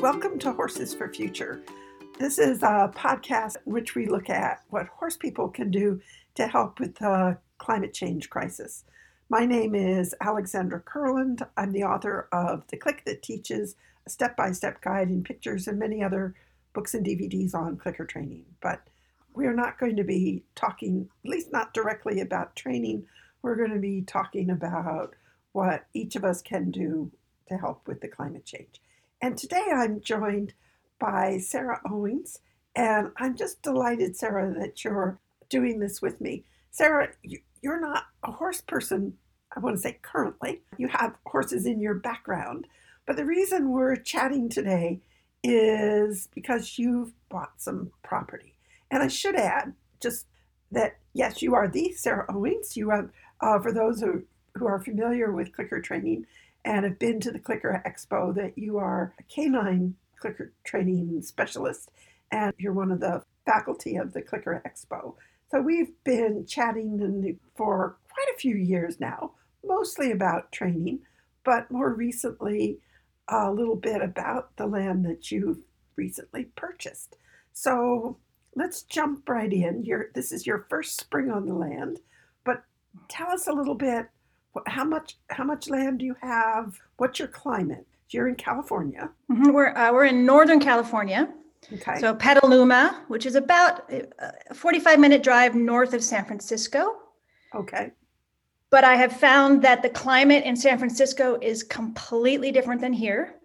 Welcome to Horses for Future. This is a podcast which we look at what horse people can do to help with the climate change crisis. My name is Alexandra Kurland. I'm the author of The Click That Teaches, a step by step guide in pictures, and many other books and DVDs on clicker training. But we are not going to be talking, at least not directly about training. We're going to be talking about what each of us can do to help with the climate change. And today I'm joined by Sarah Owings, and I'm just delighted, Sarah, that you're doing this with me. Sarah, you're not a horse person, I want to say currently. You have horses in your background. But the reason we're chatting today is because you've bought some property. And I should add just that, yes, you are the Sarah Owings. You have, uh, for those who, who are familiar with clicker training and have been to the Clicker Expo, that you are a canine clicker training specialist and you're one of the faculty of the Clicker Expo. So we've been chatting for quite a few years now, mostly about training, but more recently, a little bit about the land that you've recently purchased. So let's jump right in. You're, this is your first spring on the land, but tell us a little bit. How much how much land do you have? What's your climate? You're in California. Mm-hmm. We're uh, we're in Northern California. Okay. So Petaluma, which is about a 45 minute drive north of San Francisco. Okay. But I have found that the climate in San Francisco is completely different than here.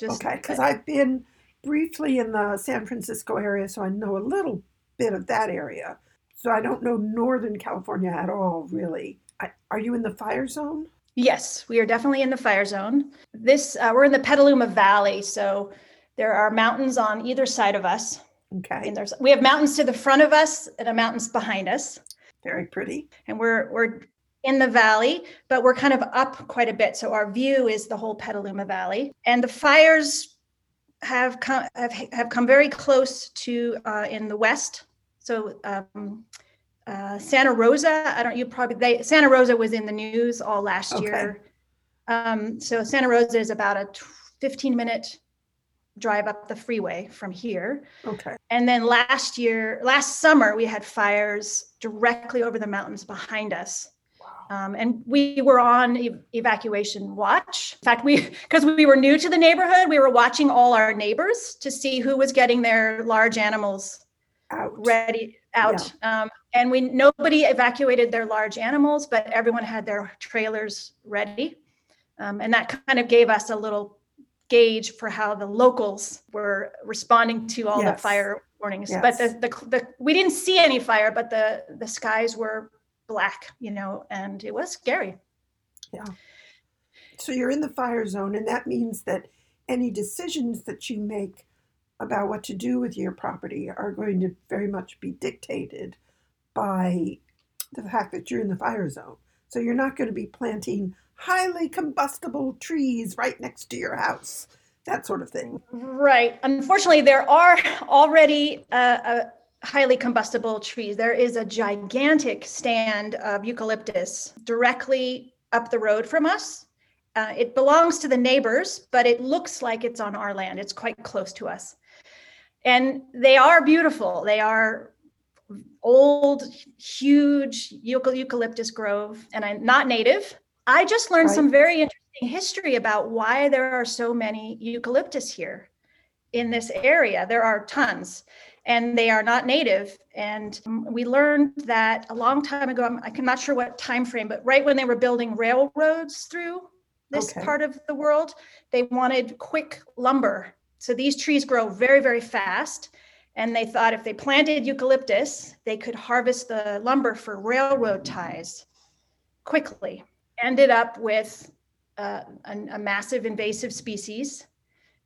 Just, okay, because I've been briefly in the San Francisco area, so I know a little bit of that area. So I don't know Northern California at all, really. I, are you in the fire zone? Yes, we are definitely in the fire zone. This uh, we're in the Petaluma Valley, so there are mountains on either side of us. Okay. And there's we have mountains to the front of us and a mountains behind us. Very pretty. And we're we're in the valley, but we're kind of up quite a bit. So our view is the whole Petaluma Valley. And the fires have come have, have come very close to uh, in the west. So um, uh, Santa Rosa. I don't. You probably they Santa Rosa was in the news all last okay. year. Um, so Santa Rosa is about a 15 minute drive up the freeway from here. Okay. And then last year, last summer, we had fires directly over the mountains behind us. Um, and we were on ev- evacuation watch. In fact, we because we were new to the neighborhood, we were watching all our neighbors to see who was getting their large animals out. ready out. Yeah. Um, and we nobody evacuated their large animals, but everyone had their trailers ready. Um, and that kind of gave us a little gauge for how the locals were responding to all yes. the fire warnings. Yes. But the, the, the we didn't see any fire, but the the skies were black, you know, and it was scary. Yeah. So you're in the fire zone, and that means that any decisions that you make about what to do with your property are going to very much be dictated by the fact that you're in the fire zone. So you're not going to be planting highly combustible trees right next to your house, that sort of thing. Right. Unfortunately, there are already uh, uh, highly combustible trees. There is a gigantic stand of eucalyptus directly up the road from us. Uh, it belongs to the neighbors, but it looks like it's on our land. It's quite close to us and they are beautiful. They are old, huge eucalyptus grove, and I'm not native. I just learned right. some very interesting history about why there are so many eucalyptus here in this area. There are tons, and they are not native. And um, we learned that a long time ago. I'm, I'm not sure what time frame, but right when they were building railroads through this okay. part of the world, they wanted quick lumber so these trees grow very, very fast. And they thought if they planted eucalyptus, they could harvest the lumber for railroad ties quickly. Ended up with uh, a, a, massive invasive species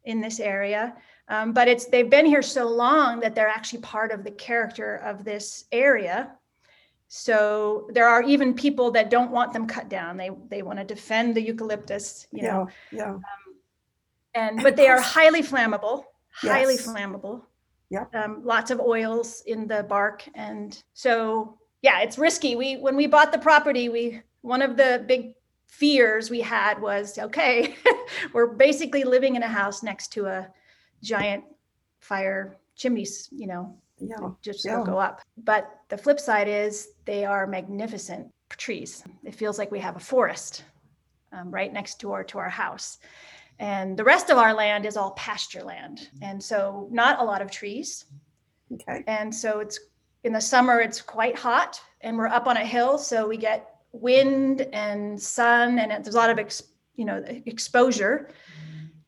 in this area. Um, but it's they've been here so long that they're actually part of the character of this area. So there are even people that don't want them cut down. They they want to defend the eucalyptus. You yeah, know. yeah. Um, and but they are highly flammable highly yes. flammable yeah um, lots of oils in the bark and so yeah it's risky we when we bought the property we one of the big fears we had was okay we're basically living in a house next to a giant fire chimneys, you know, Yeah. just Yeah. go up. But the flip side is they are magnificent trees. It feels like we have a forest um, right next door to our house. And the rest of our land is all pasture land. And so not a lot of trees. Okay. And so it's in the summer, it's quite hot and we're up on a hill. So we get wind and sun and there's a lot of, ex, you know, exposure.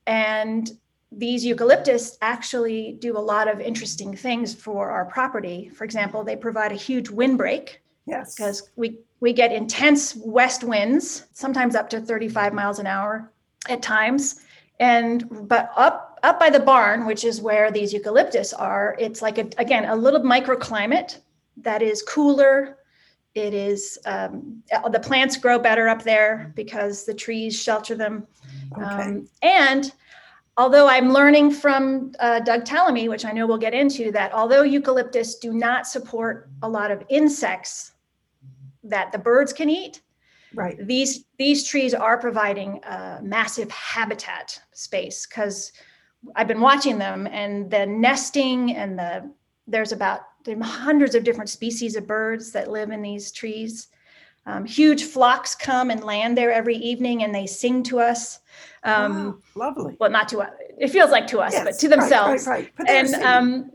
And these eucalyptus actually do a lot of interesting things for our property. For example, they provide a huge windbreak Yes. because we we get intense west winds, sometimes up to 35 miles an hour at times. And but up up by the barn, which is where these eucalyptus are, it's like a, again a little microclimate that is cooler. It is um, the plants grow better up there because the trees shelter them. Okay. Um, and although I'm learning from uh, Doug Tallamy, which I know we'll get into, that although eucalyptus do not support a lot of insects that the birds can eat, right. these these trees are providing a massive habitat space because I've been watching them and the nesting and the there's about there hundreds of different species of birds that live in these trees. Um, huge flocks come and land there every evening and they sing to us. Um, Wow, lovely. Well, not to us. It feels like to us, but to themselves Right, right. But and um,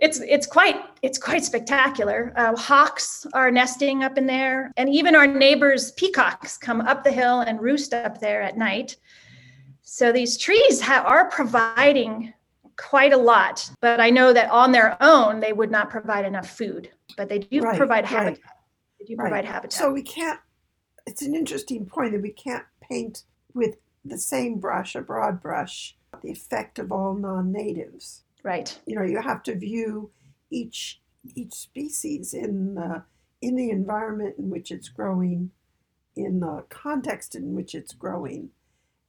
it's it's quite it's quite spectacular. Uh, hawks are nesting up in there, and even our neighbors' peacocks come up the hill and roost up there at night. So these trees ha- are providing quite a lot, but I know that on their own they would not provide enough food. But they do Right, provide right, habitat. They do right. provide habitat. So we can't, it's an interesting point that we can't paint with the same brush, a broad brush, the effect of all non natives. right. You know, you have to view each each species in the in the environment in which it's growing, in the context in which it's growing,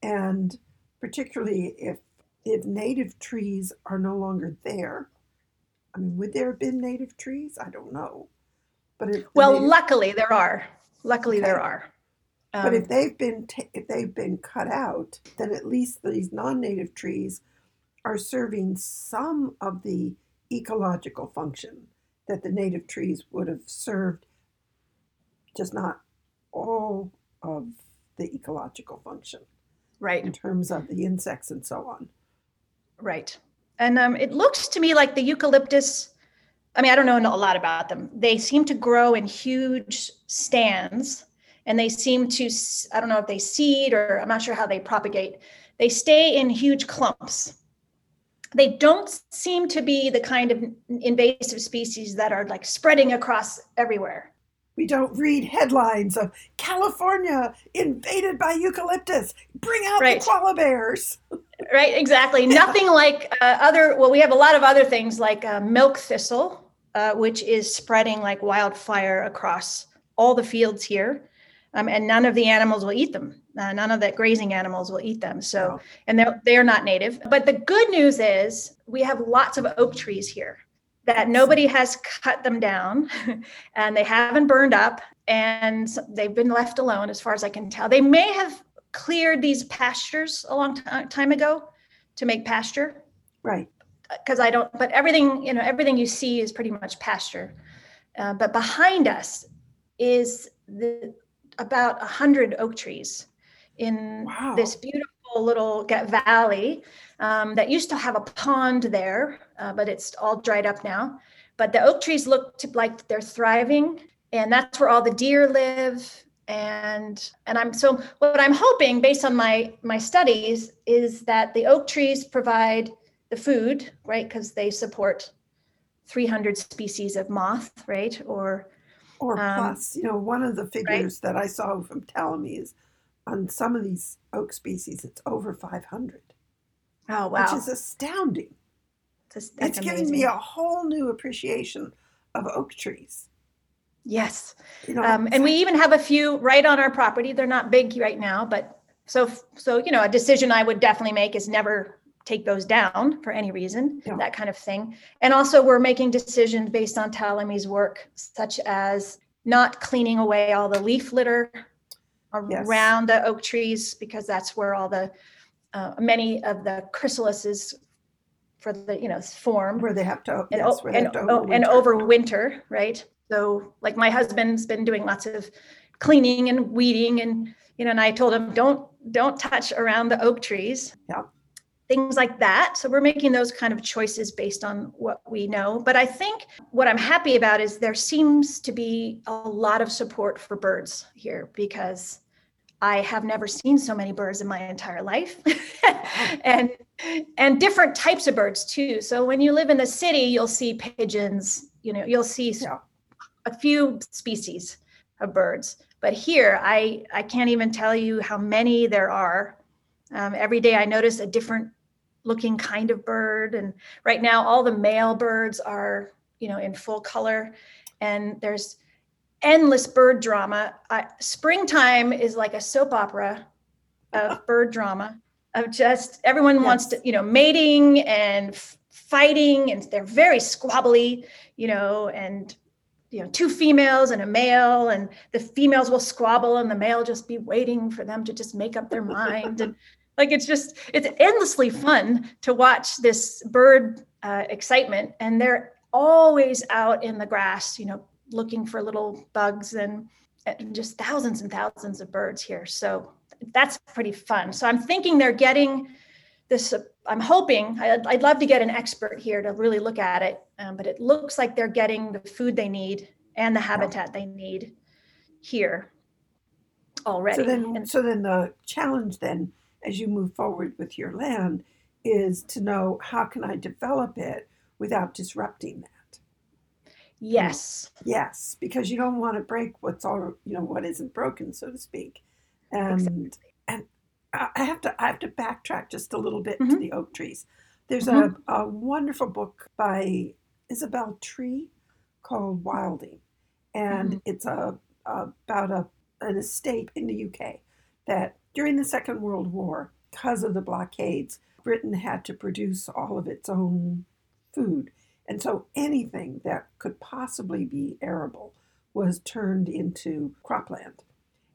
and particularly if if native trees are no longer there. I mean, would there have been native trees? I don't know. But if Well, native- luckily there are. Luckily there Okay. are. But Um, if they've been ta- if they've been cut out, then at least these non-native trees are serving some of the ecological function that the native trees would have served, just not all of the ecological function right. in terms of the insects and so on. Right. And um, it looks to me like the eucalyptus. I mean, I don't know a lot about them. They seem to grow in huge stands and they seem to, I don't know if they seed or I'm not sure how they propagate. They stay in huge clumps. They don't seem to be the kind of invasive species that are like spreading across everywhere. We don't read headlines of California invaded by eucalyptus. Bring out Right. the koala bears. Right, exactly. Nothing like uh, other, well, we have a lot of other things like uh, milk thistle, uh, which is spreading like wildfire across all the fields here. Um, and none of the animals will eat them. Uh, none of the grazing animals will eat them. So, Wow. and they're, they're not native. But the good news is we have lots of oak trees here that nobody has cut them down and they haven't burned up and they've been left alone as far as I can tell. They may have cleared these pastures a long ti- time ago to make pasture Right. because I don't, but everything, you know, everything you see is pretty much pasture. Uh, but behind us is the about a hundred oak trees in Wow. this beautiful little valley um, that used to have a pond there, uh, but it's all dried up now. But the oak trees look to, like they're thriving, and that's where all the deer live. And and I'm so what I'm hoping, based on my my studies, is that the oak trees provide the food, right? Because they support 300 species of moth, right? Or Or Um, plus, you know, one of the figures that I saw from Tallamy is on some of these oak species, it's over 500, oh wow, which is astounding. That's- that's it's giving me a whole new appreciation of oak trees. yes. You know, Um, and we even have a few right on our property. They're not big right now, but so so you know, a decision I would definitely make is never take those down for any reason, Yeah. that kind of thing. And also, we're making decisions based on Tallamy's work, such as not cleaning away all the leaf litter Yes. around the oak trees because that's where all the uh, many of the chrysalises for the you know form where they have to and, yes, o- where they and, have to o- and overwinter, right? So like my husband's been doing lots of cleaning and weeding and you know, and I told him don't don't touch around the oak trees. Yeah. Things like that. So we're making those kind of choices based on what we know. But I think what I'm happy about is there seems to be a lot of support for birds here because I have never seen so many birds in my entire life. and and different types of birds too. So when you live in the city, you'll see pigeons, you know, you'll see a few species of birds. But here, I I can't even tell you how many there are. Um, every day, I notice a different looking kind of bird, and right now, all the male birds are you know in full color, and there's endless bird drama. I, springtime is like a soap opera of bird drama of just everyone wants to you know mating and f- fighting and they're very squabbly you know and you know two females and a male and the females will squabble and the male just be waiting for them to just make up their mind and like it's just it's endlessly fun to watch this bird uh, excitement and they're always out in the grass you know looking for little bugs and, and just thousands and thousands of birds here. So that's pretty fun. So i'm thinking they're getting this uh, i'm hoping I'd, I'd love to get an expert here to really look at it um, but it looks like they're getting the food they need and the habitat they need here already. So then, and so then the challenge then, as you move forward with your land, is to know how can I develop it without disrupting that. yes Yes, because you don't want to break what's all you know what isn't broken, so to speak. And Exactly. and I have to I have to backtrack just a little bit to Mhm. the oak trees. There's Mhm. a, a wonderful book by Isabel Tree called Wilding, and Mhm. it's a, about a an estate in the UK that during the Second World War, because of the blockades, Britain had to produce all of its own food. And so anything that could possibly be arable was turned into cropland.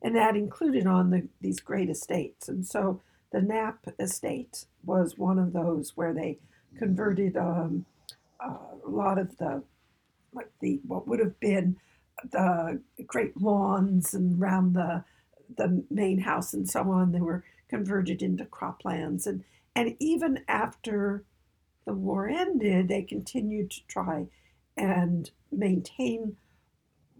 And that included on the, these great estates. And so the Knepp estate was one of those where they converted um, a lot of the, like the, what would have been the great lawns and around the, the main house and so on, they were converted into croplands. And, and even after the war ended, they continued to try and maintain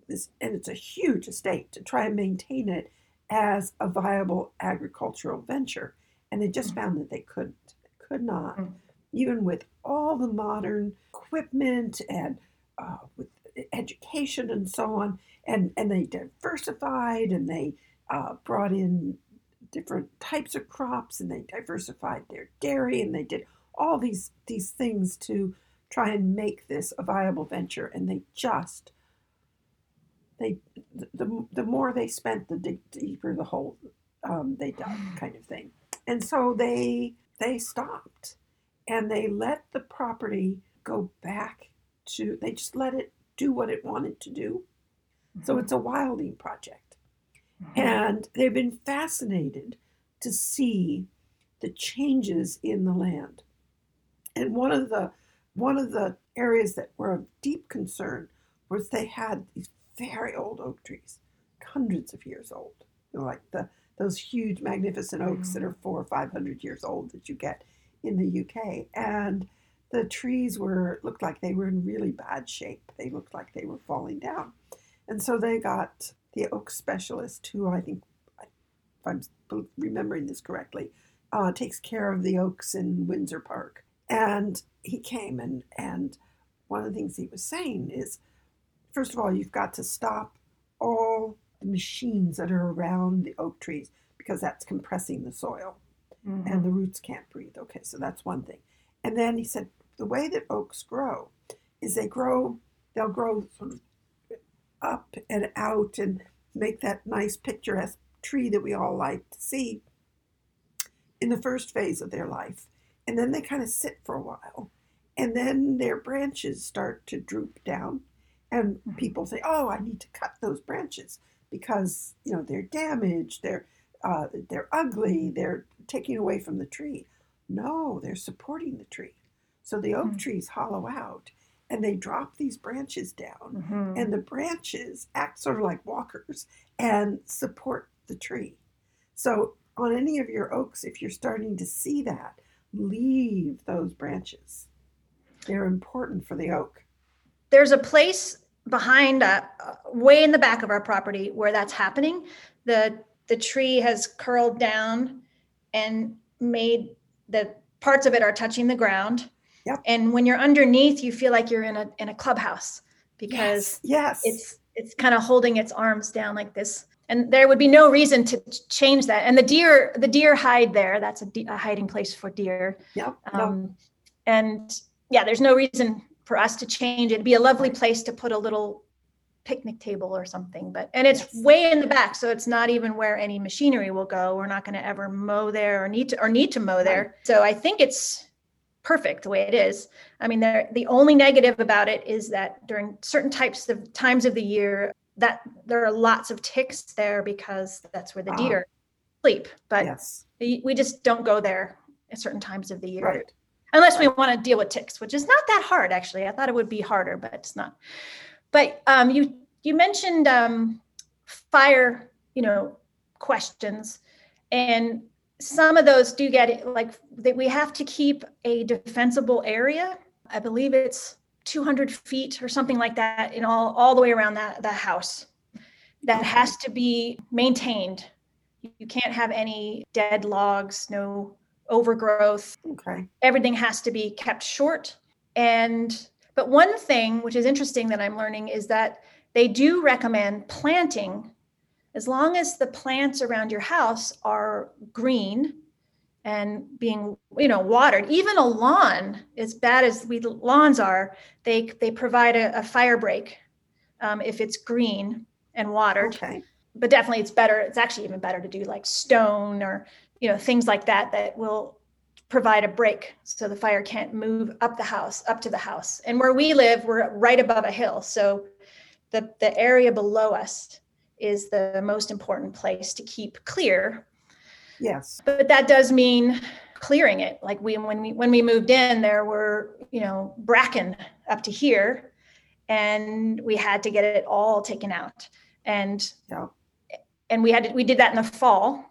this, and it's a huge estate to try and maintain it as a viable agricultural venture. And they just found that they couldn't, could not, Mm. even with all the modern equipment and uh, with education and so on. And, and they diversified and they uh, brought in different types of crops and they diversified their dairy and they did all these these things to try and make this a viable venture and they just they the, the more they spent the deeper the hole um, they dug kind of thing. And so they they stopped and they let the property go back to they just let it do what it wanted to do. So it's a wilding project. And they've been fascinated to see the changes in the land. And one of the one of the areas that were of deep concern was they had these very old oak trees, hundreds of years old, you know, like the those huge, magnificent oaks that mm. are four or five hundred years old that you get in the UK. And the trees were looked like they were in really bad shape. They looked like they were falling down. And so they got the oak specialist, who I think, if I'm remembering this correctly, uh, takes care of the oaks in Windsor Park. And he came and and one of the things he was saying is, first of all, you've got to stop all the machines that are around the oak trees because that's compressing the soil Mhm. and the roots can't breathe. Okay, so that's one thing. And then he said the way that oaks grow is they grow, they'll grow sort of up and out and make that nice picturesque tree that we all like to see in the first phase of their life. And then they kind of sit for a while. And then their branches start to droop down. And Mhm. people say, oh, I need to cut those branches because, you know, they're damaged, they're, uh, they're ugly, they're taking away from the tree. No, they're supporting the tree. So the oak Mm. trees hollow out and they drop these branches down, Mhm. and the branches act sort of like walkers and support the tree. So on any of your oaks, if you're starting to see that, leave those branches. They're important for the oak. there's a place behind uh, way in the back of our property where that's happening the the tree has curled down and made the parts of it are touching the ground Yep. and when you're underneath you feel like you're in a in a clubhouse because yes, it's it's kind of holding its arms down like this and there would be no reason to change that and the deer the deer hide there that's a, de- a hiding place for deer yep, yep. um, and yeah, there's no reason for us to change it. It'd be a lovely place to put a little picnic table or something, but and it's Yes. way in the back, so it's not even where any machinery will go. We're not going to ever mow there or need to or need to mow there. So I think it's perfect the way it is. I mean, there the only negative about it is that during certain types of times of the year that there are lots of ticks there because that's where the Ah. deer sleep. But yes, we we just don't go there at certain times of the year right. unless we want to deal with ticks, which is not that hard actually. I thought it would be harder, but it's not. But um, you you mentioned um, fire, you know, questions, and some of those do get like that. We have to keep a defensible area. I believe it's 200 feet or something like that in all all the way around that the house. That has to be maintained. You can't have any dead logs, no overgrowth Okay. everything has to be kept short and but one thing which is interesting that i'm learning is that they do recommend planting as long as the plants around your house are green and being you know watered even a lawn as bad as we lawns are they they provide a, a fire break um, if it's green and watered Okay. but definitely it's better it's actually even better to do like stone or you know things like that that will provide a break so the fire can't move up the house up to the house and where we live we're right above a hill so the the area below us is the most important place to keep clear Yes. but that does mean clearing it like we when we when we moved in there were you know bracken up to here and we had to get it all taken out and Yeah. and we had to, we did that in the fall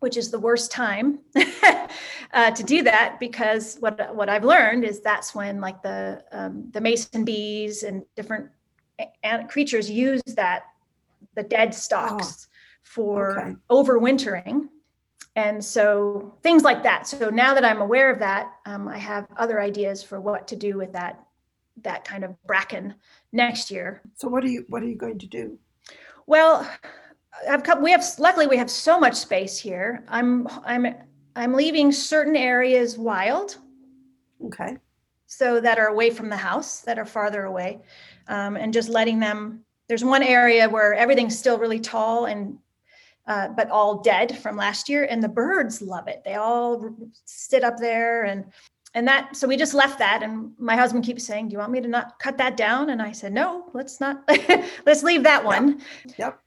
which is the worst time uh, to do that because what what I've learned is that's when like the um, the mason bees and different creatures use that the dead stalks for okay. overwintering and so things like that so now that i'm aware of that um, i have other ideas for what to do with that that kind of bracken next year So what are you what are you going to do? well i've come we have luckily we have so much space here i'm i'm i'm leaving certain areas wild Okay. so that are away from the house that are farther away um, and just letting them there's one area where everything's still really tall and uh, but all dead from last year and the birds love it. They all sit up there and and that so we just left that and my husband keeps saying do you want me to not cut that down? And i said no let's not let's leave that one. Yep.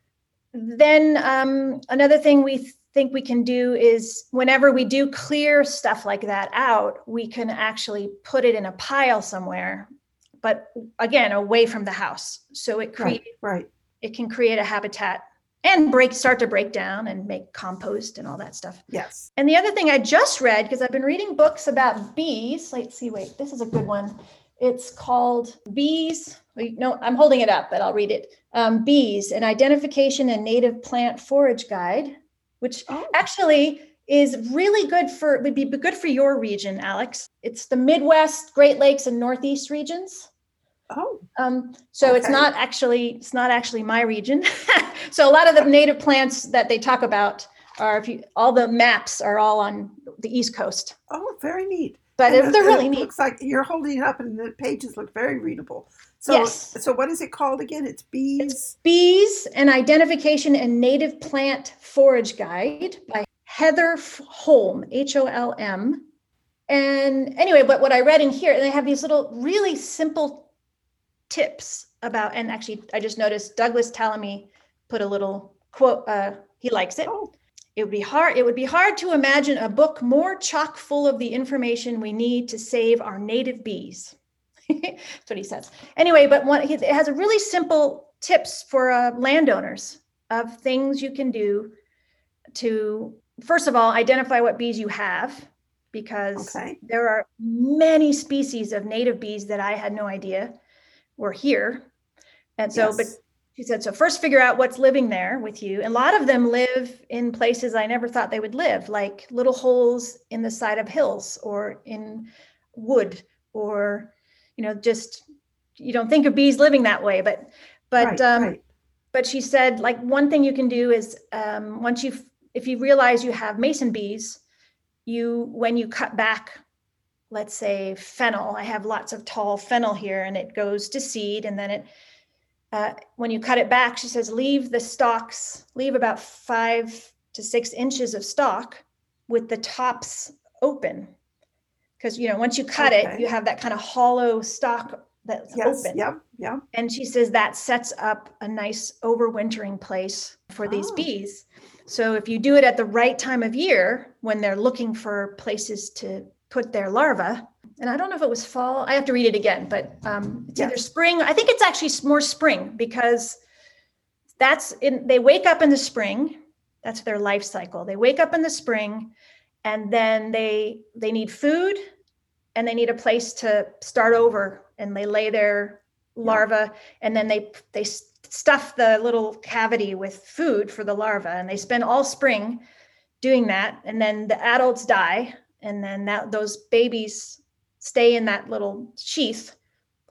then um, another thing we th- think we can do is whenever we do clear stuff like that out, we can actually put it in a pile somewhere, but again, away from the house. So it create Right. Right. it can create a habitat and break start to break down and make compost and all that stuff. Yes. And the other thing I just read because I've been reading books about bees. Let's see, wait, this is a good one. It's called Bees. No, I'm holding it up, but I'll read it. Um, Bees, an identification and native plant forage guide, which Oh. actually is really good for would be good for your region, Alex. It's the Midwest, Great Lakes, and Northeast regions. Oh. Um, so it's not actually it's not actually my region. so a lot of the native plants that they talk about are if you all the maps are all on the East Coast, Oh, very neat. but And it- they're really it neat. Looks like you're holding it up, and the pages look very readable. So, Yes. so what is it called again? It's bees. Bees, an identification and native plant forage guide by Heather Holm, H O L M. And anyway, but what I read in here, and they have these little really simple tips about, and actually, I just noticed Douglas Tallamy put a little quote, uh, he likes it. Oh, it would be hard it would be hard to imagine a book more chock full of the information we need to save our native bees that's what he says anyway but one, it has a really simple tips for uh, landowners of things you can do to first of all identify what bees you have because Okay. there are many species of native bees that i had no idea were here and so but she said, so first figure out what's living there with you. And a lot of them live in places I never thought they would live, like little holes in the side of hills or in wood or, you know, just you don't think of bees living that way. But but right, um right. but she said like one thing you can do is um once you if you realize you have mason bees, you when you cut back let's say fennel i have lots of tall fennel here and it goes to seed and then it uh, when you cut it back she says leave the stalks leave about five to six inches of stalk with the tops open because you know once you cut it you have that kind of hollow stalk that's Yes. open Yep. Yep. and she says that sets up a nice overwintering place for these Oh. bees. So if you do it at the right time of year when they're looking for places to put their larvae, and I don't know if it was fall, I have to read it again, but um, it's either spring. I think it's actually more spring because that's in, they wake up in the spring. That's their life cycle. They wake up in the spring and then they they need food and they need a place to start over and they lay their larvae and then they they stuff the little cavity with food for the larva and they spend all spring doing that and then the adults die and then that those babies stay in that little sheath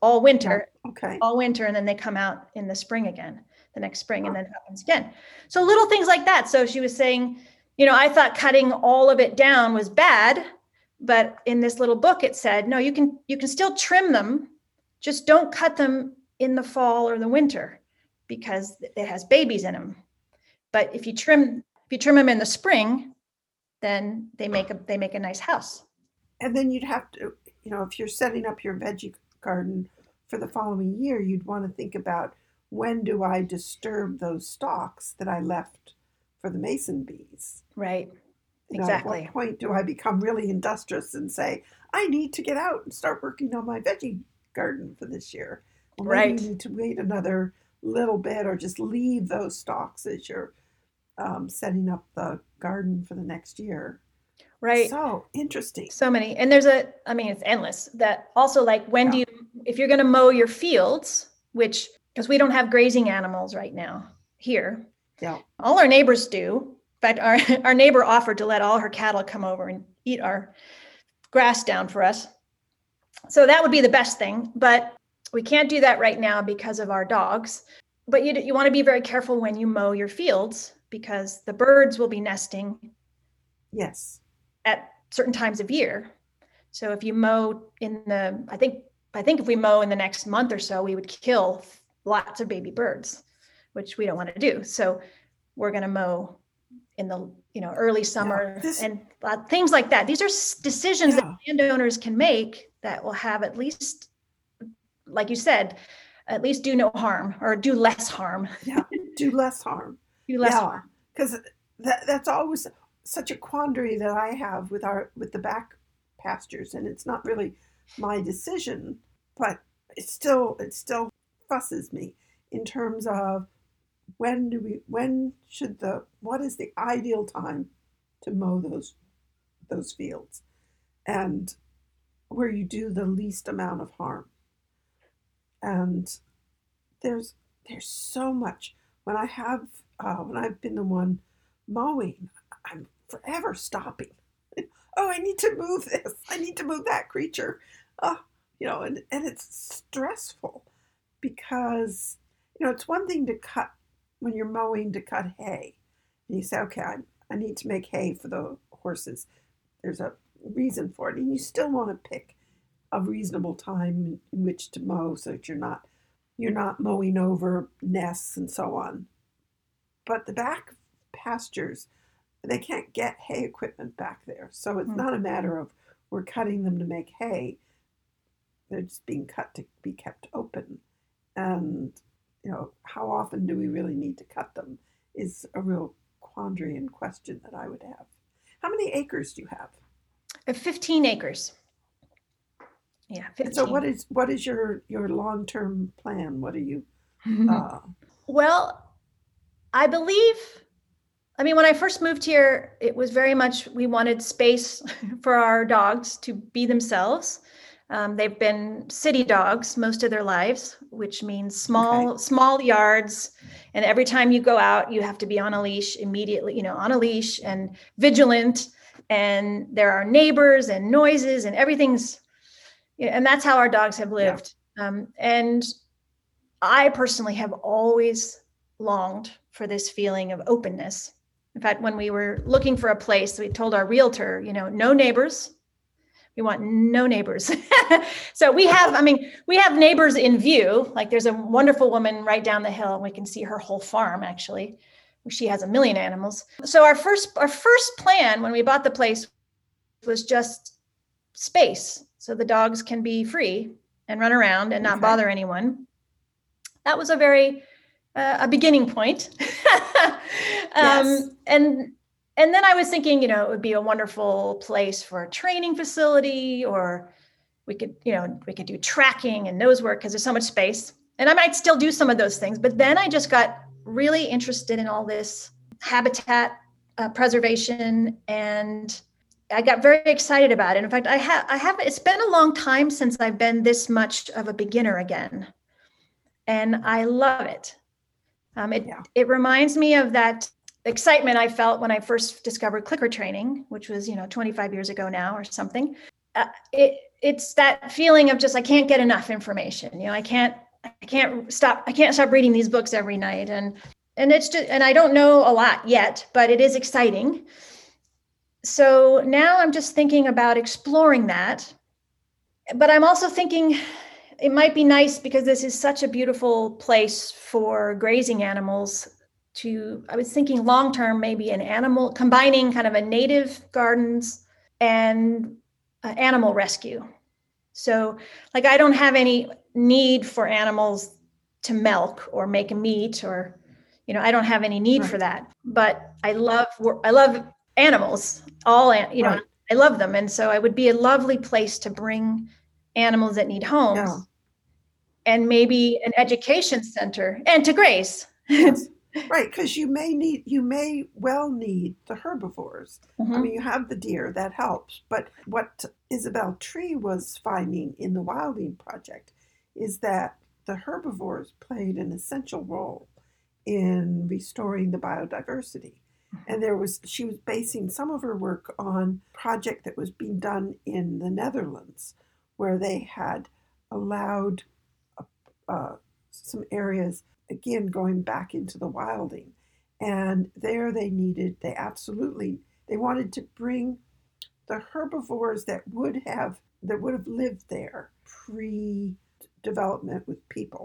all winter. Okay. all winter and then they come out in the spring again the next spring and then it happens again. So little things like that. So she was saying you know i thought cutting all of it down was bad but in this little book it said no you can you can still trim them just don't cut them in the fall or the winter because it has babies in them but if you trim if you trim them in the spring then they make a they make a nice house And then you'd have to, you know, if you're setting up your veggie garden for the following year, you'd want to think about when do I disturb those stalks that I left for the mason bees? right You know, Exactly. At what point do I become really industrious and say, I need to get out and start working on my veggie garden for this year? Maybe Right. you need to wait another little bit or just leave those stalks as you're um, setting up the garden for the next year. right So interesting. so many and there's a i mean it's endless that also like when do you if you're going to mow your fields which because we don't have grazing animals right now here Yeah. all our neighbors do in fact our, our neighbor offered to let all her cattle come over and eat our grass down for us so that would be the best thing but we can't do that right now because of our dogs but you, you want to be very careful when you mow your fields because the birds will be nesting Yes. at certain times of year. So if you mow in the, I think, I think if we mow in the next month or so, we would kill lots of baby birds, which we don't want to do. So we're going to mow in the, you know, early summer this- and uh, things like that. These are decisions Yeah. that landowners can make that will have at least, like you said, at least do no harm or do less harm. Do less harm. Do less Yeah. harm. because that, that's always such a quandary that I have with our with the back pastures, and it's not really my decision, but it still it still fusses me in terms of when do we when should the what is the ideal time to mow those those fields and where you do the least amount of harm and there's there's so much when I have uh, when I've been the one mowing, I'm forever stopping. Oh, I need to move this. I need to move that creature. Oh, you know, and, and it's stressful because you know it's one thing to cut when you're mowing to cut hay, and you say, okay, I, I need to make hay for the horses. There's a reason for it, and you still want to pick a reasonable time in which to mow so that you're not you're not mowing over nests and so on. But the back pastures, they can't get hay equipment back there. So it's Hmm. not a matter of we're cutting them to make hay. They're just being cut to be kept open. And, you know, how often do we really need to cut them is a real quandary and question that I would have. How many acres do you have? Uh, 15 acres. Yeah, 15. So what is what is your your long term plan? What are you? Uh, well, I believe. I mean, when I first moved here, it was very much we wanted space for our dogs to be themselves. Um, they've been city dogs most of their lives, which means small Okay. small yards, and every time you go out, you have to be on a leash immediately. You know, on a leash and vigilant, and there are neighbors and noises and everything's. And that's how our dogs have Yeah. lived. Um, and I personally have always longed for this feeling of openness. In fact, when we were looking for a place, we told our realtor, you know, no neighbors. We want no neighbors. so we have, I mean, we have neighbors in view. Like there's a wonderful woman right down the hill, and we can see her whole farm actually. She has a million animals. So our first our first plan when we bought the place was just space so the dogs can be free and run around and not Okay. bother anyone. That was a very uh, a beginning point. um, Yes. And and then I was thinking, you know, it would be a wonderful place for a training facility, or we could, you know, we could do tracking and nose work because there's so much space. And I might still do some of those things, but then I just got really interested in all this habitat uh, preservation and I got very excited about it. In fact, I have I have it's been a long time since I've been this much of a beginner again. And I love it. Um, it Yeah. it reminds me of that excitement I felt when I first discovered clicker training, which was, you know, 25 years ago now or something. Uh, it it's that feeling of just I can't get enough information. You know, I can't I can't stop I can't stop reading these books every night and and it's just and I don't know a lot yet, but it is exciting so now I'm just thinking about exploring that. But I'm also thinking it might be nice because this is such a beautiful place for grazing animals to I was thinking long term maybe an animal combining kind of a native gardens and uh, animal rescue. So like I don't have any need for animals to milk or make meat or you know I don't have any need for that. But I love I love animals all you know Right. i love them and so it would be a lovely place to bring animals that need homes Yeah. and maybe an education center and to graze Yes. right, because you may need you may well need the herbivores. I Mhm. mean, you have the deer that helps, but what Isabel Tree was finding in the Wilding Project is that the herbivores played an essential role in restoring the biodiversity. And there was she was basing some of her work on a project that was being done in the Netherlands, where they had allowed uh, uh, some areas again going back into the wilding, and there they needed they absolutely they wanted to bring the herbivores that would have that would have lived there pre development with people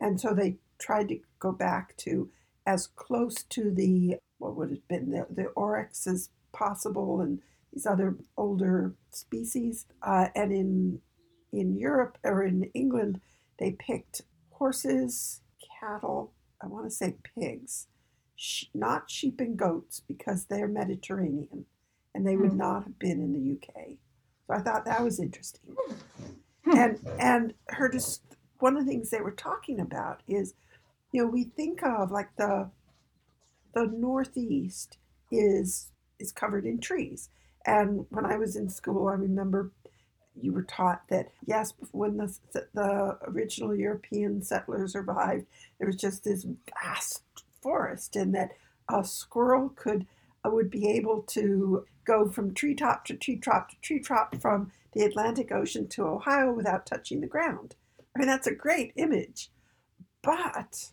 and so they tried to go back to as close to the what would have been the, the aurochs as possible and these other older species uh, and in in europe or in england they picked horses cattle i want to say pigs sh- not sheep and goats because they're mediterranean and they would Hmm. not have been in the uk so i thought that was interesting. And and her just one of the things they were talking about is you know we think of like the the northeast is is covered in trees. And when i was in school i remember you were taught that yes when the the original european settlers arrived there was just this vast forest and that a squirrel could uh, would be able to go from treetop to treetop to treetop from the atlantic ocean to ohio without touching the ground. I mean that's a great image. But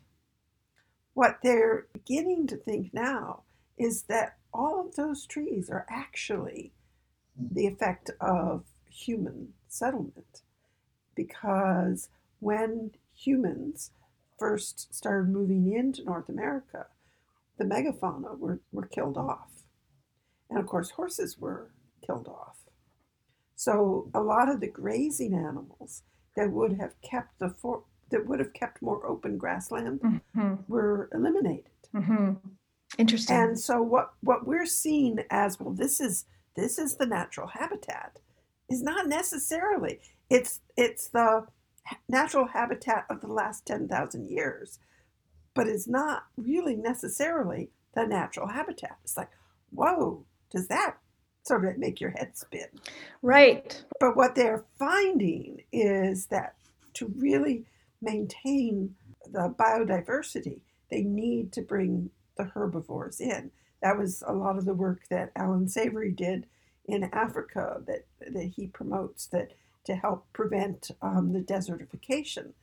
what they're beginning to think now is that all of those trees are actually the effect of human settlement. Because when humans first started moving into North America, the megafauna were, were killed off. And of course, horses were killed off. So a lot of the grazing animals that would have kept the for, that would have kept more open grassland Mhm. were eliminated. Mhm. Interesting. And so what what we're seeing as well, this is this is the natural habitat, is not necessarily. It's it's the natural habitat of the last ten thousand years, but it's not really necessarily the natural habitat. It's like, whoa, does that sort of make your head spin? right. But what they're finding is that to really maintain the biodiversity, they need to bring the herbivores in. That was a lot of the work that Allan Savory did in Africa that, that he promotes that to help prevent um, the desertification,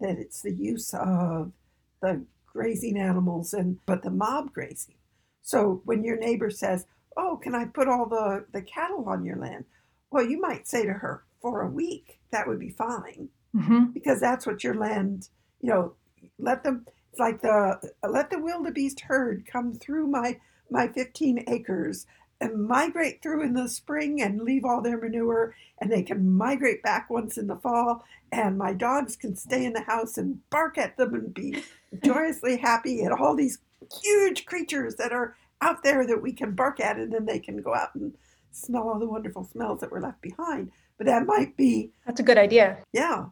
that it's the use of the grazing animals and but the mob grazing. So when your neighbor says, Oh, can I put all the, the cattle on your land? Well, you might say to her, For a week, that would be fine hmm because that's what your land, you know, let them, it's like the, let the wildebeest herd come through my, my 15 acres and migrate through in the spring and leave all their manure and they can migrate back once in the fall and my dogs can stay in the house and bark at them and be joyously happy at all these huge creatures that are out there that we can bark at and then they can go out and smell all the wonderful smells that were left behind but that might be That's a good idea. yeah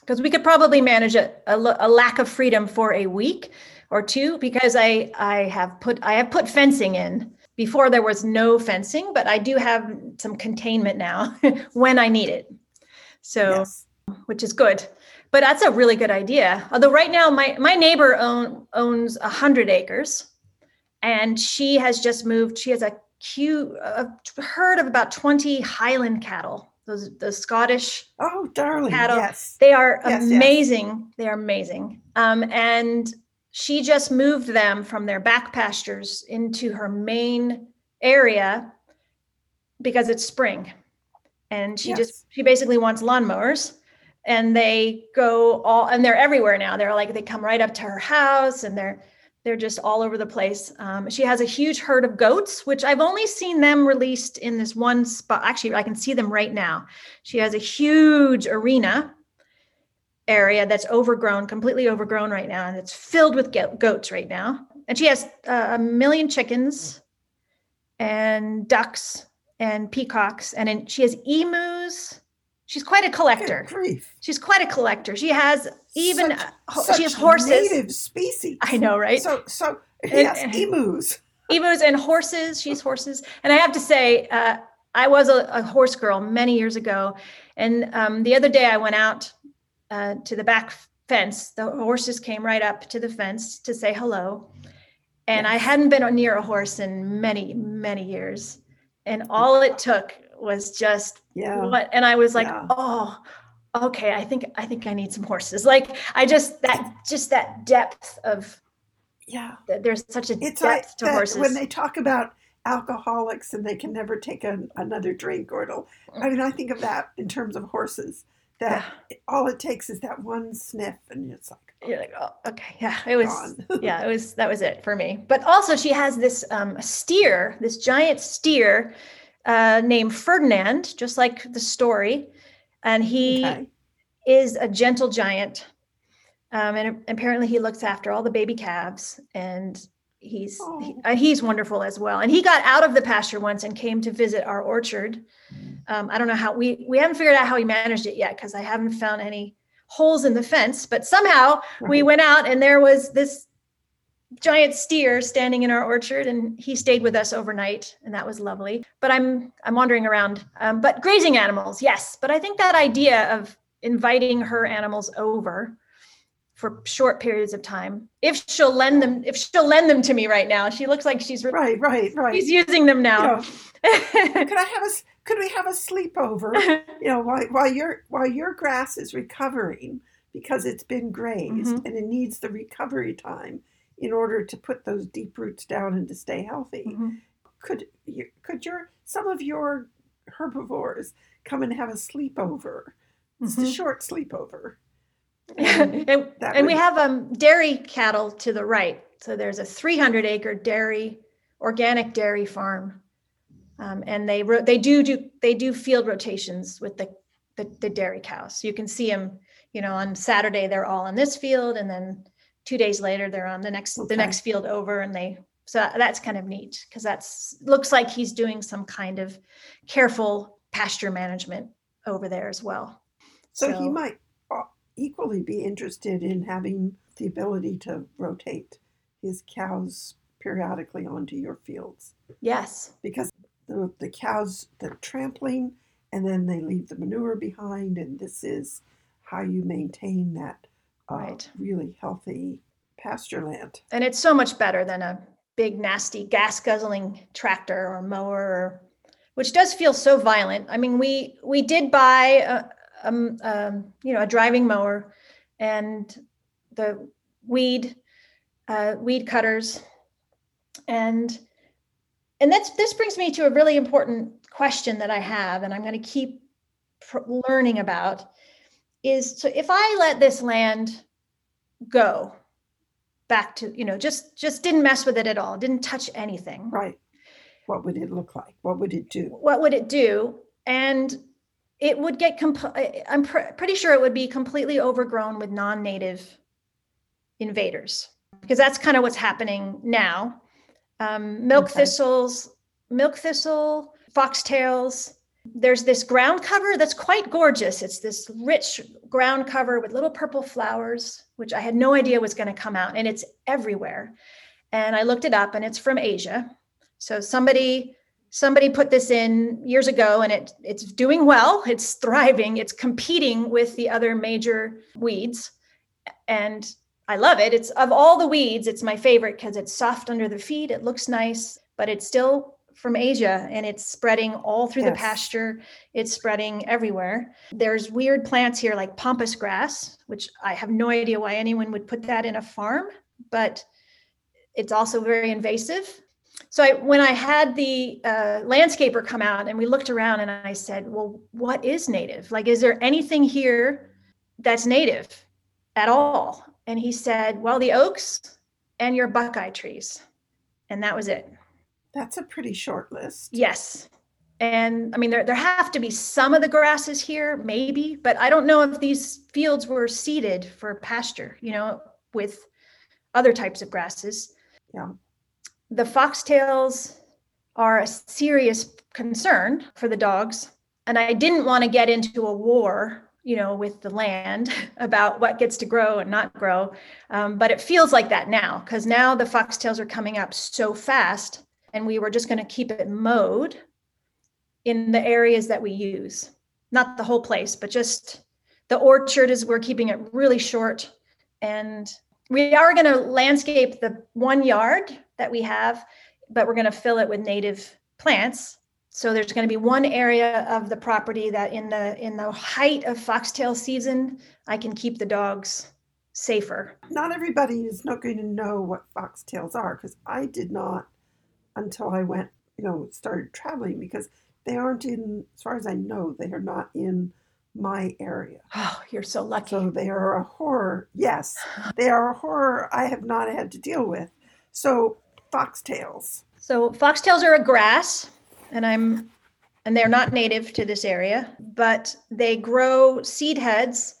because we could probably manage a lack of freedom for a week or two because I I have put I have put fencing in before there was no fencing, but I do have some containment now when I need it. So yes which is good. But that's a really good idea. Although right now my my neighbor own, owns a hundred acres, and she has just moved. She has a cute a herd of about twenty Highland cattle. Those the Scottish Oh, darling, cattle. yes. They are Yes, yes. amazing. They are amazing. Um, and she just moved them from their back pastures into her main area because it's spring. And she Yes. just she basically wants lawnmowers. And they go all and they're everywhere now. They're like they come right up to her house and they're they're just all over the place. Um, she has a huge herd of goats, which I've only seen them released in this one spot. Actually, I can see them right now. She has a huge arena area that's overgrown, completely overgrown right now, and it's filled with goats right now. And she has uh, a million chickens and ducks and peacocks, and then she has emus. She's quite a collector. She's quite a collector. She has even Such- uh, ho- Such she has horses. Native species. I know, right? So, so And- yes, emus. emus and horses. She's horses. And I have to say, uh, I was a, a horse girl many years ago. And um, the other day I went out uh, to the back fence. The horses came right up to the fence to say hello. And I hadn't been near a horse in many, many years. And all it took was just Yeah. what, and I was like, Yeah. oh, okay. I think, I think I need some horses. Like I just, that, just that depth of, Yeah. there's such a It's like depth to that horses. when they talk about alcoholics and they can never take an, another drink or it'll, I mean, I think of that in terms of horses, that all it takes is that one sniff and it's like, You're like, oh, okay, yeah, it was, yeah, it was, that was it for me. But also, she has this um, steer, this giant steer uh, named Ferdinand, just like the story, and he okay. is a gentle giant. Um, and apparently, he looks after all the baby calves, and he's he- uh, he's wonderful as well. And he got out of the pasture once and came to visit our orchard. Um, I don't know how we we haven't figured out how he managed it yet because I haven't found any holes in the fence. But somehow we went out and there was this giant steer standing in our orchard and he stayed with us overnight and that was lovely but i'm i'm wandering around um, but grazing animals yes but i think that idea of inviting her animals over for short periods of time if she'll lend them if she'll lend them to me right now she looks like she's Right, right, right. she's using them You now know, could I have a could we have a sleepover? You know, while while your while your grass is recovering because it's been grazed Mhm. and it needs the recovery time in order to put those deep roots down and to stay healthy. Mhm. Could you, could your some of your herbivores come and have a sleepover? Just a Mhm. short sleepover. and, that and we have um, dairy cattle to the right. So there's a 300 acre dairy, organic dairy farm, um, and they ro- they do do they do field rotations with the, the the dairy cows. So you can see them. You know, on Saturday they're all in this field, and then two days later they're on the next Okay. the next field over, and they So that's kind of neat because that's looks like he's doing some kind of careful pasture management over there as well. So, so he might uh, equally be interested in having the ability to rotate his cows periodically onto your fields. Yes. Because the, the cows, they're trampling and then they leave the manure behind, and this is how you maintain that uh, right. really healthy pasture land. And it's so much better than a big, nasty, gas guzzling tractor or mower, which does feel so violent. I mean, we we did buy a, a, a you know a driving mower, and the weed uh, weed cutters and and that's this brings me to a really important question that i have and i'm going to keep pr- learning about is so if i let this land go back to you know just just didn't mess with it at all didn't touch anything right what would it look like what would it do what would it do and it would get comp- i'm pr- pretty sure it would be completely overgrown with non-native invaders because that's kind of what's happening now. Um, milk okay. thistles, milk thistle, foxtails. There's this ground cover that's quite gorgeous. It's this rich ground cover with little purple flowers, which I had no idea was going to come out, and it's everywhere. And I looked it up, and it's from Asia. So somebody somebody put this in years ago, and it it's doing well. It's thriving. It's competing with the other major weeds, and I love it. It's of all the weeds, it's my favorite because it's soft under the feet. It looks nice, but it's still from Asia and it's spreading all through yes. the pasture. It's spreading everywhere. There's weird plants here like pampas grass, which I have no idea why anyone would put that in a farm, but it's also very invasive. So I, when I had the uh, landscaper come out and we looked around and I said, well, what is native? Like, is there anything here that's native at all? and he said, Well, the oaks and your buckeye trees. And that was it. That's a pretty short list. Yes. And I mean, there, there have to be some of the grasses here, maybe, but I don't know if these fields were seeded for pasture, you know, with other types of grasses. Yeah. The foxtails are a serious concern for the dogs. And I didn't want to get into a war you know, with the land about what gets to grow and not grow. Um, but it feels like that now because now the foxtails are coming up so fast, and we were just going to keep it mowed in the areas that we use, not the whole place, but just the orchard is we're keeping it really short, and we are going to landscape the one yard that we have, but we're going to fill it with native plants. So there's going to be one area of the property that in the in the height of foxtail season, I can keep the dogs safer. Not everybody is not going to know what foxtails are because I did not until I went, you know, started traveling because they aren't in as far as I know, they are not in my area. Oh, you're so lucky. So they are a horror. Yes, they are a horror I have not had to deal with. So foxtails. So foxtails are a grass and I'm and they're not native to this area, but they grow seed heads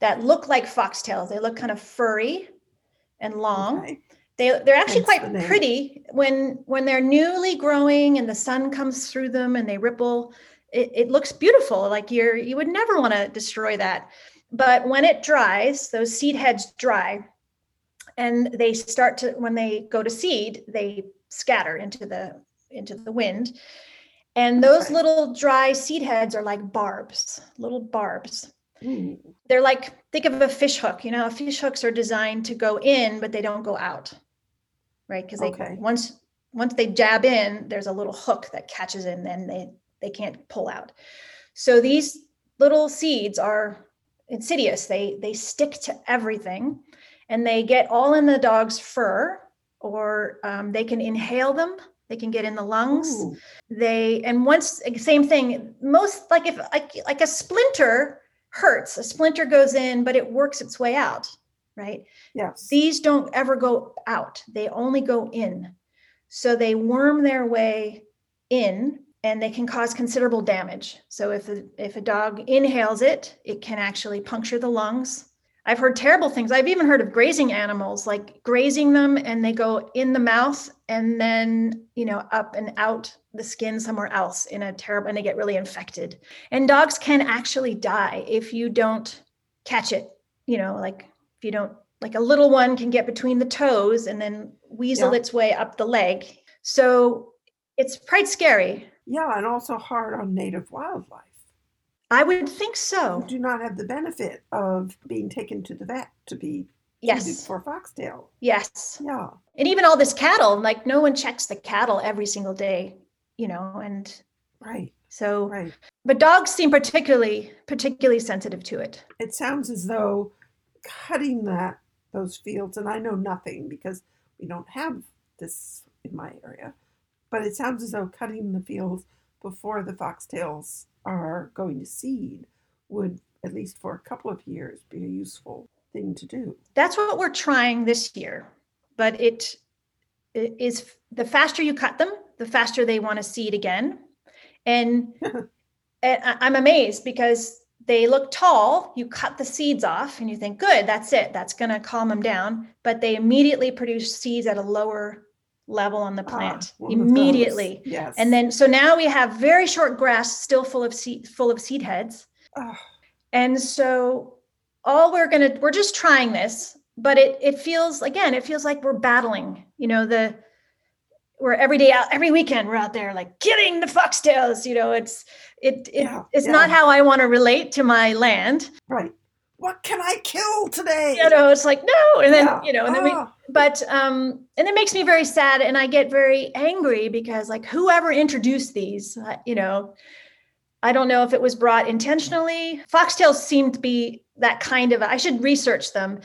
that look like foxtails. They look kind of furry and long. Okay. They they're actually quite pretty when when they're newly growing and the sun comes through them and they ripple. It, it looks beautiful. Like you're you would never want to destroy that. But when it dries, those seed heads dry, and they start to when they go to seed, they scatter into the into the wind and those little dry seed heads are like barbs, little barbs. Mm. They're like, think of a fish hook. You know, fish hooks are designed to go in, but they don't go out. Right. Because they okay. once once they jab in, there's a little hook that catches in, and they they can't pull out. So these little seeds are insidious. They they stick to everything, and they get all in the dog's fur, or um, they can inhale them they can get in the lungs Ooh. they and once same thing most like if like like a splinter hurts a splinter goes in but it works its way out right? Yes. These don't ever go out. They only go in. So they worm their way in and they can cause considerable damage. So if a, if a dog inhales it it can actually puncture the lungs. I've heard terrible things. I've even heard of grazing animals, like grazing them and they go in the mouth and then, you know, up and out the skin somewhere else in a terrible, and they get really infected. And dogs can actually die if you don't catch it, you know, like if you don't, like a little one can get between the toes and then weasel yeah. its way up the leg. So it's quite scary. Yeah, and also hard on native wildlife. I would think so. You do not have the benefit of being taken to the vet to be yes for foxtail. Yes. Yeah. And even all this cattle, like no one checks the cattle every single day, you know, and right. So right. But dogs seem particularly particularly sensitive to it. It sounds as though cutting that those fields, and I know nothing because we don't have this in my area, but it sounds as though cutting the fields before the foxtails are going to seed would, at least for a couple of years, be a useful thing to do. That's what we're trying this year. But it, it is the faster you cut them, the faster they want to seed again. And, and I'm amazed because they look tall. You cut the seeds off and you think, good, that's it. That's going to calm them down. But they immediately produce seeds at a lower level on the ah, plant ah, immediately. Yes. And then so now we have very short grass still full of seed full of seed heads. Oh. And so all we're going to we're just trying this, but it it feels again it feels like we're battling, you know, the we're every day out every weekend we're out there like killing the foxtails, you know, it's it, it yeah, it's yeah. not how I want to relate to my land. Right what can I kill today? You know, it's like, no. And then, yeah. you know, and then we, ah. but, um, and it makes me very sad and I get very angry because like whoever introduced these, uh, you know, I don't know if it was brought intentionally. Foxtails seem to be that kind of, I should research them.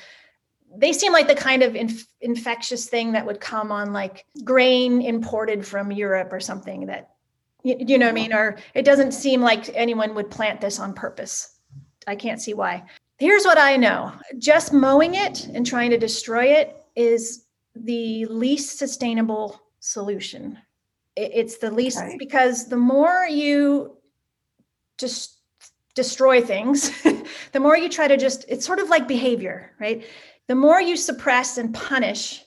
They seem like the kind of inf- infectious thing that would come on like grain imported from Europe or something that, you, you know what I mean? Or it doesn't seem like anyone would plant this on purpose. I can't see why. Here's what I know just mowing it and trying to destroy it is the least sustainable solution. It's the least okay. because the more you just destroy things, the more you try to just, it's sort of like behavior, right? The more you suppress and punish,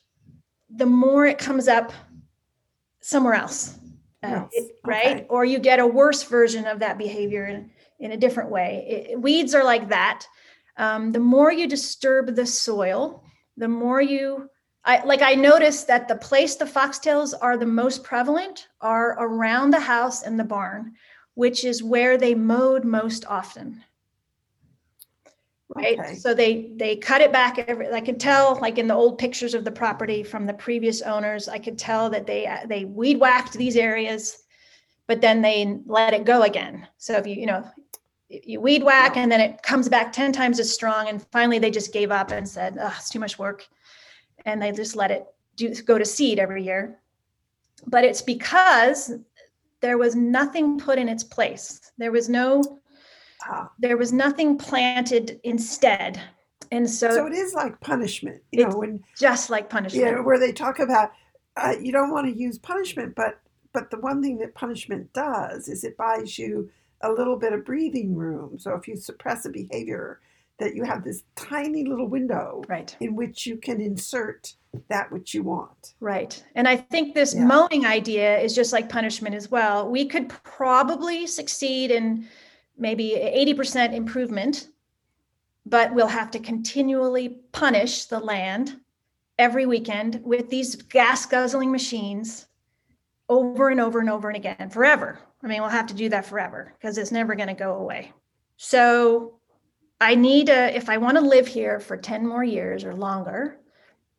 the more it comes up somewhere else, uh, yes. it, right? Okay. Or you get a worse version of that behavior in, in a different way. It, weeds are like that um, the more you disturb the soil, the more you I like I noticed that the place the foxtails are the most prevalent are around the house and the barn, which is where they mowed most often. Right. Okay. So they they cut it back every I could tell like in the old pictures of the property from the previous owners, I could tell that they they weed whacked these areas, but then they let it go again. So if you, you know, you weed whack and then it comes back 10 times as strong and finally they just gave up and said oh, it's too much work and they just let it do go to seed every year but it's because there was nothing put in its place there was no there was nothing planted instead and so so it is like punishment you know when just like punishment you know, where they talk about uh, you don't want to use punishment but but the one thing that punishment does is it buys you a little bit of breathing room. So if you suppress a behavior, that you have this tiny little window right. in which you can insert that which you want. Right. And I think this yeah. mowing idea is just like punishment as well. We could probably succeed in maybe 80% improvement, but we'll have to continually punish the land every weekend with these gas guzzling machines over and over and over and again forever. I mean, we'll have to do that forever because it's never going to go away. So I need a, if I want to live here for 10 more years or longer,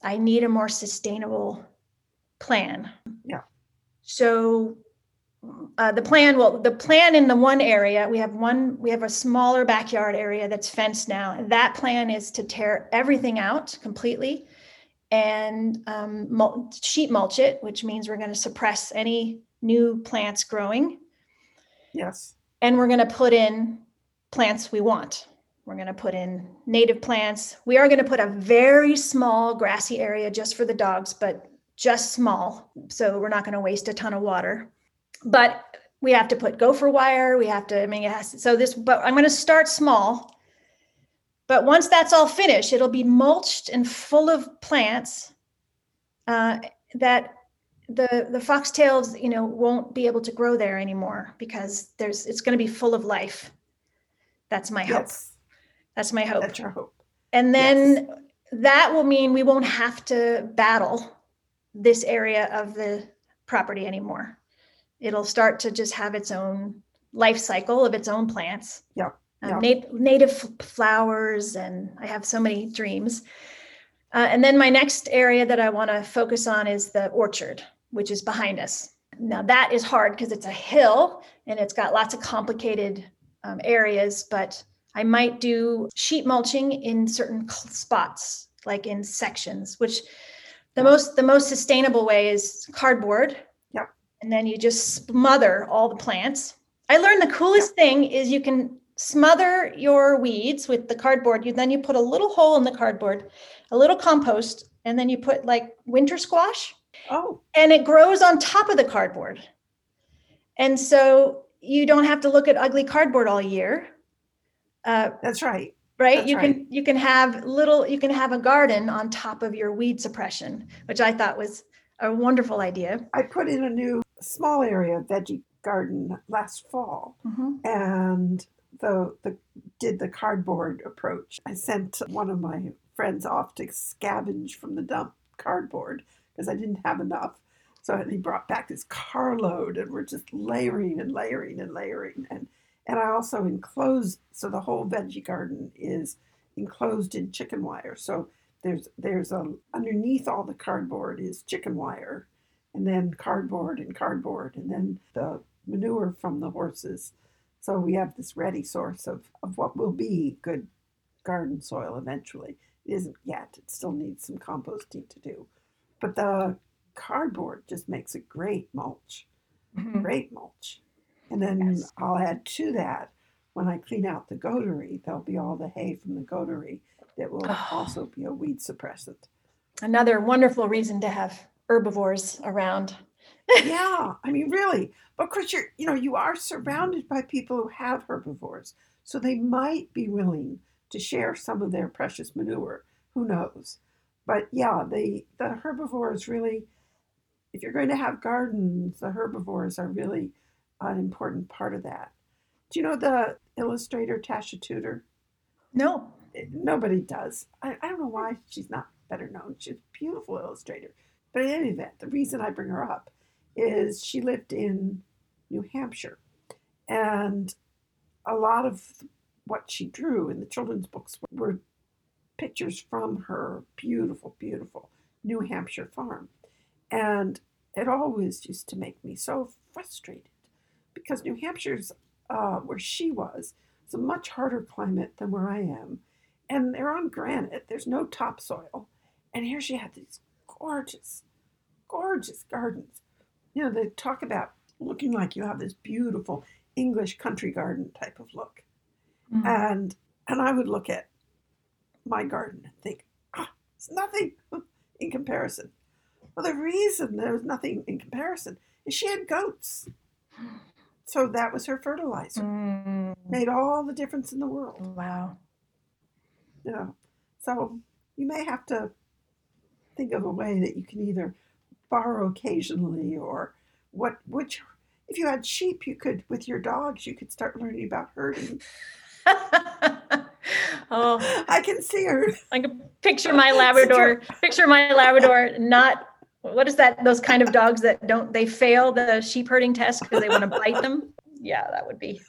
I need a more sustainable plan. Yeah. So uh, the plan, well, the plan in the one area, we have one, we have a smaller backyard area that's fenced now. That plan is to tear everything out completely and um, mul- sheet mulch it, which means we're going to suppress any new plants growing Yes. And we're going to put in plants we want. We're going to put in native plants. We are going to put a very small grassy area just for the dogs, but just small. So we're not going to waste a ton of water. But we have to put gopher wire. We have to, I mean, it has, so this, but I'm going to start small. But once that's all finished, it'll be mulched and full of plants uh, that the the foxtails, you know, won't be able to grow there anymore because there's it's going to be full of life. That's my hope. Yes, That's my hope. that's your hope. And then that will mean we won't have to battle this area of the property anymore. It'll start to just have its own life cycle of its own plants. Yep, Um, native flowers, and I have so many dreams. Uh, and then my next area that I want to focus on is the orchard, which is behind us. Now that is hard because it's a hill and it's got lots of complicated um, areas, but I might do sheet mulching in certain spots, like in sections, which the most the most sustainable way is cardboard. And then you just smother all the plants. I learned the coolest thing is you can smother your weeds with the cardboard. You then you put a little hole in the cardboard, a little compost, and then you put like winter squash Oh, and it grows on top of the cardboard. And so you don't have to look at ugly cardboard all year. Uh, that's right. right That's you right. can you can have little you can have a garden on top of your weed suppression which i thought was a wonderful idea I put in a new small area veggie garden last fall, Mhm. and the the did the cardboard approach. I sent one of my friends off to scavenge from the dump cardboard because I didn't have enough. So he brought back this carload, and we're just layering and layering and layering. And and I also enclosed so the whole veggie garden is enclosed in chicken wire. So there's there's a underneath all the cardboard is chicken wire, and then cardboard and cardboard, and then the manure from the horses. So we have this ready source of, of what will be good garden soil eventually. It isn't yet, it still needs some composting to do. But the cardboard just makes a great mulch, Mhm. great mulch. And then Yes. I'll add to that when I clean out the goatery, there'll be all the hay from the goatery that will Oh. also be a weed suppressant. another wonderful reason to have herbivores around yeah, I mean, really. But of course, you're, you know, you are surrounded by people who have herbivores, so they might be willing to share some of their precious manure. Who knows? But yeah, the the herbivores really, if you're going to have gardens, the herbivores are really an important part of that. Do you know the illustrator Tasha Tudor? no nobody does. I, I don't know why she's not better known. She's a beautiful illustrator. But in any event, the reason I bring her up is she lived in New Hampshire. And a lot of what she drew in the children's books were pictures from her beautiful, beautiful New Hampshire farm. And it always used to make me so frustrated because New Hampshire's, uh, where she was, is a much harder climate than where I am and they're on granite. There's no topsoil. And here she had these gorgeous, gorgeous gardens. You know, they talk about looking like you have this beautiful English country garden type of look. Mhm. And and I would look at my garden and think, ah, it's nothing in comparison. Well, the reason there was nothing in comparison is she had goats. So that was her fertilizer. Mm, Made all the difference in the world. wow know. So you may have to think of a way that you can either borrow occasionally or what which if you had sheep you could with your dogs you could start learning about herding. oh I can see her. i can picture my labrador picture my labrador not what is that those kind of dogs that don't they fail the sheep herding test because they want to bite them yeah that would be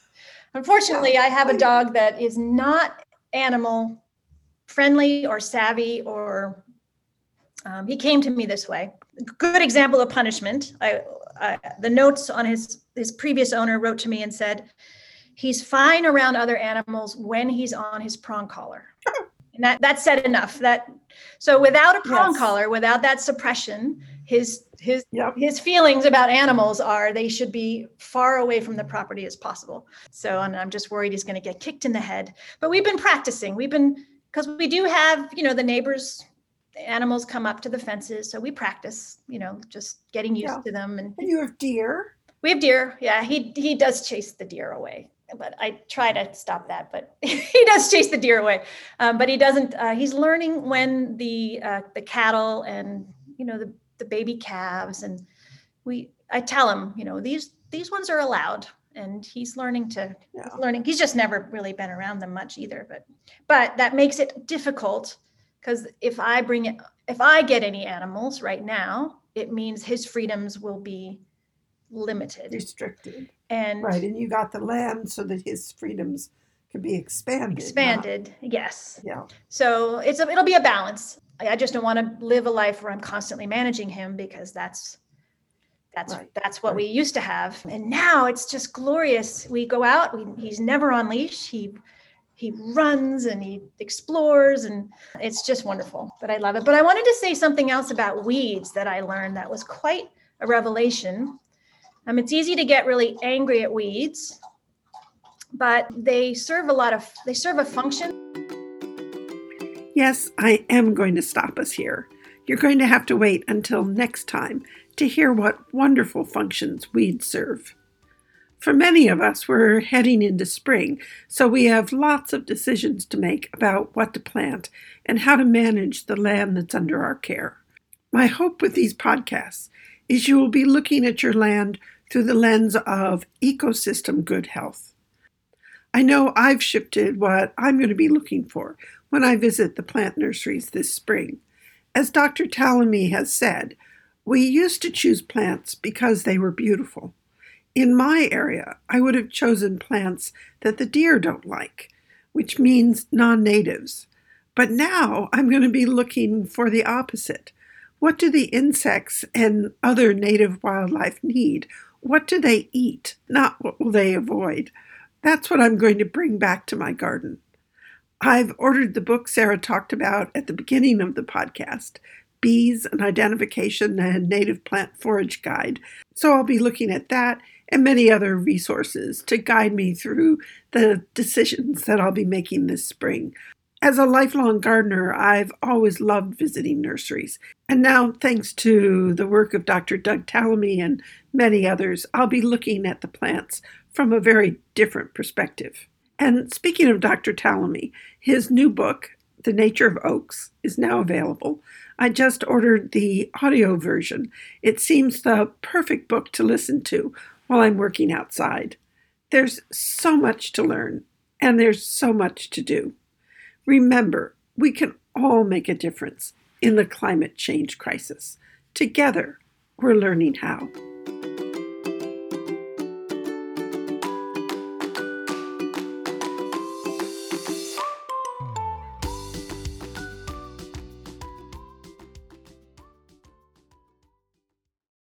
unfortunately i have a dog that is not animal friendly or savvy or um, he came to me this way. Good example of punishment. I, I the notes on his his previous owner wrote to me and said he's fine around other animals when he's on his prong collar. And that that said enough. That so without a prong Yes. collar without that suppression his his Yep. his feelings about animals are they should be far away from the property as possible. So and i'm just worried he's going to get kicked in the head. But we've been practicing. We've been because we do have you know the neighbors the animals come up to the fences so we practice you know just getting used Yeah. to them and And you have deer. we have deer yeah he he does chase the deer away but I try to stop that. But he does chase the deer away. Um, but he doesn't. Uh, he's learning when the uh, the cattle and you know the the baby calves and we. I tell him, you know, these these ones are allowed, and he's learning to Yeah. he's learning. He's just never really been around them much either. But but that makes it difficult because if I bring it, if I get any animals right now, it means his freedoms will be limited. Restricted. And Right. And you got the land so that his freedoms could be expanded. not- expanded yes Yeah. so it's a, it'll be a balance I just don't want to live a life where i'm constantly managing him because that's that's Right, that's what right. we used to have. And now it's just glorious. We go out we, he's never on leash. He he runs and he explores and it's just wonderful but i love it. But i wanted to say something else about weeds that i learned that was quite a revelation. Um, it's easy to get really angry at weeds but they serve a lot of they serve a function. Yes, I am going to stop us here. You're going to have to wait until next time to hear what wonderful functions weeds serve. For many of us, we're heading into spring, so we have lots of decisions to make about what to plant and how to manage the land that's under our care. My hope with these podcasts is you will be looking at your land through the lens of ecosystem good health. I know I've shifted what I'm going to be looking for when I visit the plant nurseries this spring. As Dr. Tallamy has said, we used to choose plants because they were beautiful. In my area, I would have chosen plants that the deer don't like, which means non natives. But now I'm going to be looking for the opposite. What do the insects and other native wildlife need? What do they eat? Not what will they avoid? That's what I'm going to bring back to my garden. I've ordered the book Sarah talked about at the beginning of the podcast Bees, an Identification and Native Plant Forage Guide. So I'll be looking at that and many other resources to guide me through the decisions that I'll be making this spring. As a lifelong gardener, I've always loved visiting nurseries. And now, thanks to the work of Dr. Doug Tallamy and many others, I'll be looking at the plants from a very different perspective. And speaking of Dr. Tallamy, his new book, The Nature of Oaks, is now available. I just ordered the audio version. It seems the perfect book to listen to while I'm working outside. There's so much to learn, and there's so much to do. Remember, we can all make a difference in the climate change crisis. Together, we're learning how.